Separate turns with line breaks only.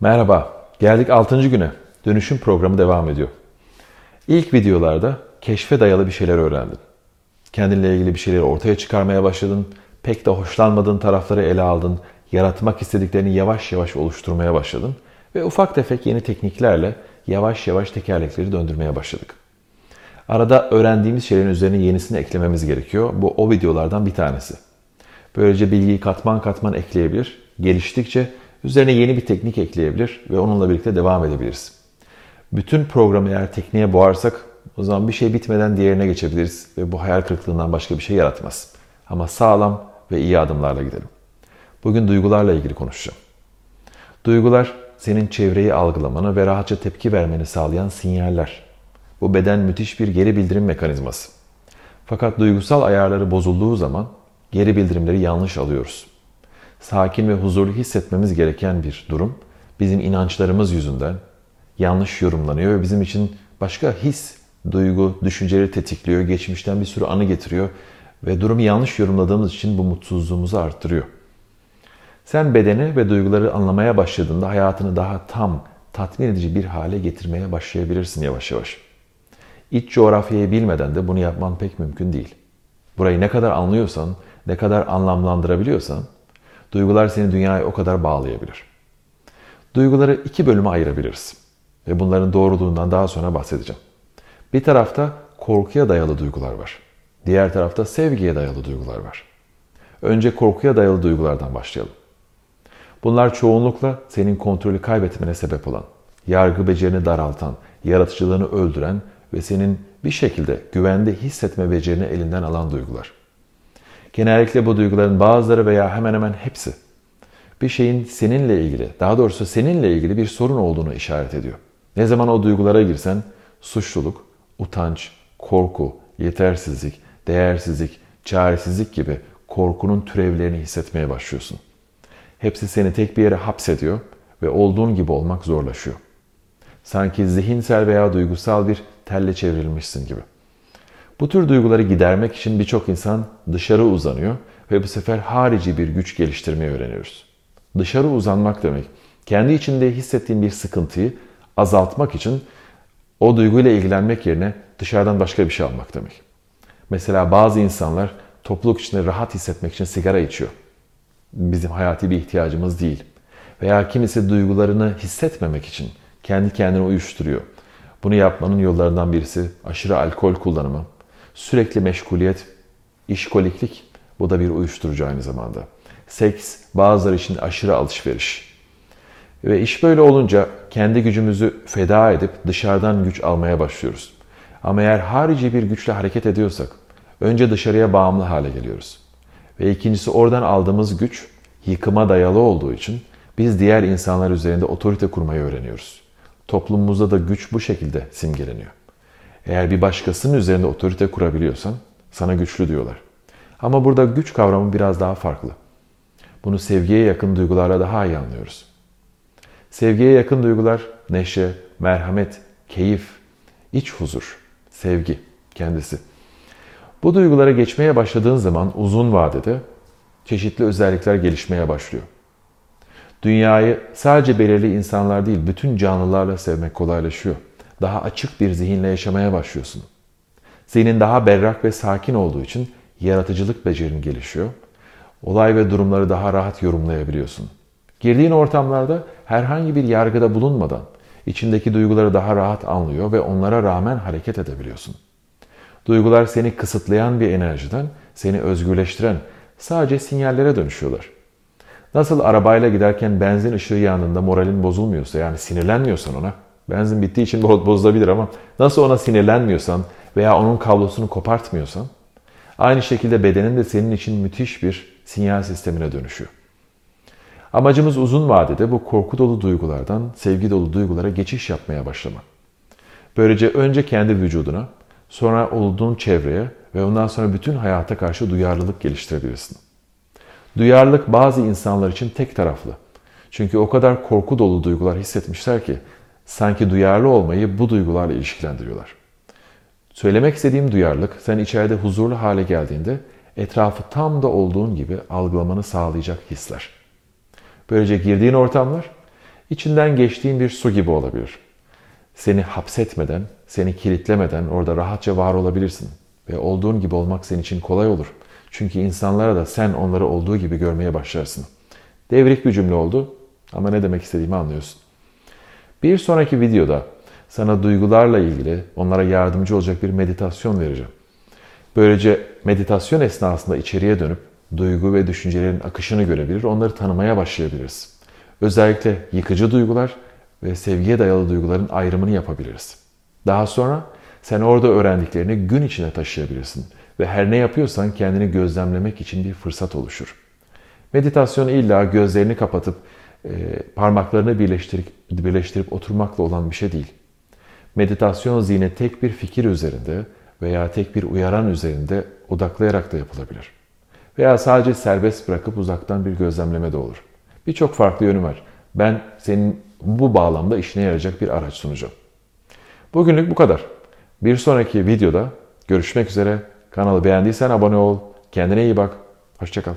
Merhaba, geldik 6. güne. Dönüşüm programı devam ediyor. İlk videolarda keşfe dayalı bir şeyler öğrendin. Kendinle ilgili bir şeyleri ortaya çıkarmaya başladın. Pek de hoşlanmadığın tarafları ele aldın. Yaratmak istediklerini yavaş yavaş oluşturmaya başladın. Ve ufak tefek yeni tekniklerle yavaş yavaş tekerlekleri döndürmeye başladık. Arada öğrendiğimiz şeylerin üzerine yenisini eklememiz gerekiyor. Bu o videolardan bir tanesi. Böylece bilgiyi katman katman ekleyebilir. Geliştikçe üzerine yeni bir teknik ekleyebilir ve onunla birlikte devam edebiliriz. Bütün programı eğer tekniğe boğarsak o zaman bir şey bitmeden diğerine geçebiliriz ve bu hayal kırıklığından başka bir şey yaratmaz. Ama sağlam ve iyi adımlarla gidelim. Bugün duygularla ilgili konuşacağım. Duygular senin çevreyi algılamanı ve rahatça tepki vermeni sağlayan sinyaller. Bu beden müthiş bir geri bildirim mekanizması. Fakat duygusal ayarları bozulduğu zaman geri bildirimleri yanlış alıyoruz. Sakin ve huzurlu hissetmemiz gereken bir durum bizim inançlarımız yüzünden yanlış yorumlanıyor ve bizim için başka his, duygu, düşünceleri tetikliyor, geçmişten bir sürü anı getiriyor ve durumu yanlış yorumladığımız için bu mutsuzluğumuzu arttırıyor. Sen bedeni ve duyguları anlamaya başladığında hayatını daha tam, tatmin edici bir hale getirmeye başlayabilirsin yavaş yavaş. İç coğrafyayı bilmeden de bunu yapman pek mümkün değil. Burayı ne kadar anlıyorsan, ne kadar anlamlandırabiliyorsan, duygular seni dünyaya o kadar bağlayabilir. Duyguları iki bölüme ayırabiliriz. Ve bunların doğruluğundan daha sonra bahsedeceğim. Bir tarafta korkuya dayalı duygular var. Diğer tarafta sevgiye dayalı duygular var. Önce korkuya dayalı duygulardan başlayalım. Bunlar çoğunlukla senin kontrolü kaybetmene sebep olan, yargı becerini daraltan, yaratıcılığını öldüren ve senin bir şekilde güvende hissetme becerini elinden alan duygular. Genellikle bu duyguların bazıları veya hemen hemen hepsi bir şeyin seninle ilgili, daha doğrusu seninle ilgili bir sorun olduğunu işaret ediyor. Ne zaman o duygulara girsen suçluluk, utanç, korku, yetersizlik, değersizlik, çaresizlik gibi korkunun türevlerini hissetmeye başlıyorsun. Hepsi seni tek bir yere hapsediyor ve olduğun gibi olmak zorlaşıyor. Sanki zihinsel veya duygusal bir telle çevrilmişsin gibi. Bu tür duyguları gidermek için birçok insan dışarı uzanıyor ve bu sefer harici bir güç geliştirmeyi öğreniyoruz. Dışarı uzanmak demek, kendi içinde hissettiğin bir sıkıntıyı azaltmak için o duyguyla ilgilenmek yerine dışarıdan başka bir şey almak demek. Mesela bazı insanlar topluluk içinde rahat hissetmek için sigara içiyor. Bizim hayati bir ihtiyacımız değil. Veya kimisi duygularını hissetmemek için kendi kendine uyuşturuyor. Bunu yapmanın yollarından birisi aşırı alkol kullanımı, sürekli meşguliyet, işkoliklik bu da bir uyuşturucu aynı zamanda. Seks, bazıları için aşırı alışveriş. Ve iş böyle olunca kendi gücümüzü feda edip dışarıdan güç almaya başlıyoruz. Ama eğer harici bir güçle hareket ediyorsak önce dışarıya bağımlı hale geliyoruz. Ve ikincisi oradan aldığımız güç yıkıma dayalı olduğu için biz diğer insanlar üzerinde otorite kurmayı öğreniyoruz. Toplumumuzda da güç bu şekilde simgeleniyor. Eğer bir başkasının üzerinde otorite kurabiliyorsan sana güçlü diyorlar. Ama burada güç kavramı biraz daha farklı. Bunu sevgiye yakın duygularla daha iyi anlıyoruz. Sevgiye yakın duygular neşe, merhamet, keyif, iç huzur, sevgi kendisi. Bu duygulara geçmeye başladığın zaman uzun vadede çeşitli özellikler gelişmeye başlıyor. Dünyayı sadece belirli insanlar değil, bütün canlılarla sevmek kolaylaşıyor. Daha açık bir zihinle yaşamaya başlıyorsun. Zihnin daha berrak ve sakin olduğu için yaratıcılık becerin gelişiyor. Olay ve durumları daha rahat yorumlayabiliyorsun. Girdiğin ortamlarda herhangi bir yargıda bulunmadan içindeki duyguları daha rahat anlıyor ve onlara rağmen hareket edebiliyorsun. Duygular seni kısıtlayan bir enerjiden seni özgürleştiren sadece sinyallere dönüşüyorlar. Nasıl arabayla giderken benzin ışığı yandığında moralin bozulmuyorsa yani sinirlenmiyorsan ona benzin bittiği için bozulabilir ama nasıl ona sinirlenmiyorsan veya onun kablosunu kopartmıyorsan aynı şekilde bedenin de senin için müthiş bir sinyal sistemine dönüşüyor. Amacımız uzun vadede bu korku dolu duygulardan sevgi dolu duygulara geçiş yapmaya başlamak. Böylece önce kendi vücuduna, sonra olduğun çevreye ve ondan sonra bütün hayata karşı duyarlılık geliştirebilirsin. Duyarlılık bazı insanlar için tek taraflı. Çünkü o kadar korku dolu duygular hissetmişler ki sanki duyarlı olmayı bu duygularla ilişkilendiriyorlar. Söylemek istediğim duyarlılık sen içeride huzurlu hale geldiğinde etrafı tam da olduğun gibi algılamanı sağlayacak hisler. Böylece girdiğin ortamlar İçinden geçtiğin bir su gibi olabilir. Seni hapsetmeden, seni kilitlemeden orada rahatça var olabilirsin. Ve olduğun gibi olmak senin için kolay olur. Çünkü insanlara da sen onları olduğu gibi görmeye başlarsın. Devrik bir cümle oldu ama ne demek istediğimi anlıyorsun. Bir sonraki videoda sana duygularla ilgili onlara yardımcı olacak bir meditasyon vereceğim. Böylece meditasyon esnasında içeriye dönüp duygu ve düşüncelerin akışını görebilir, onları tanımaya başlayabiliriz. Özellikle yıkıcı duygular ve sevgiye dayalı duyguların ayrımını yapabiliriz. Daha sonra sen orada öğrendiklerini gün içine taşıyabilirsin ve her ne yapıyorsan kendini gözlemlemek için bir fırsat oluşur. Meditasyon illa gözlerini kapatıp parmaklarını birleştirip, birleştirip oturmakla olan bir şey değil. Meditasyon zihne tek bir fikir üzerinde veya tek bir uyaran üzerinde odaklayarak da yapılabilir. Veya sadece serbest bırakıp uzaktan bir gözlemleme de olur. Birçok farklı yönü var. Ben senin bu bağlamda işine yarayacak bir araç sunacağım. Bugünlük bu kadar. Bir sonraki videoda görüşmek üzere. Kanalı beğendiysen abone ol. Kendine iyi bak. Hoşçakal.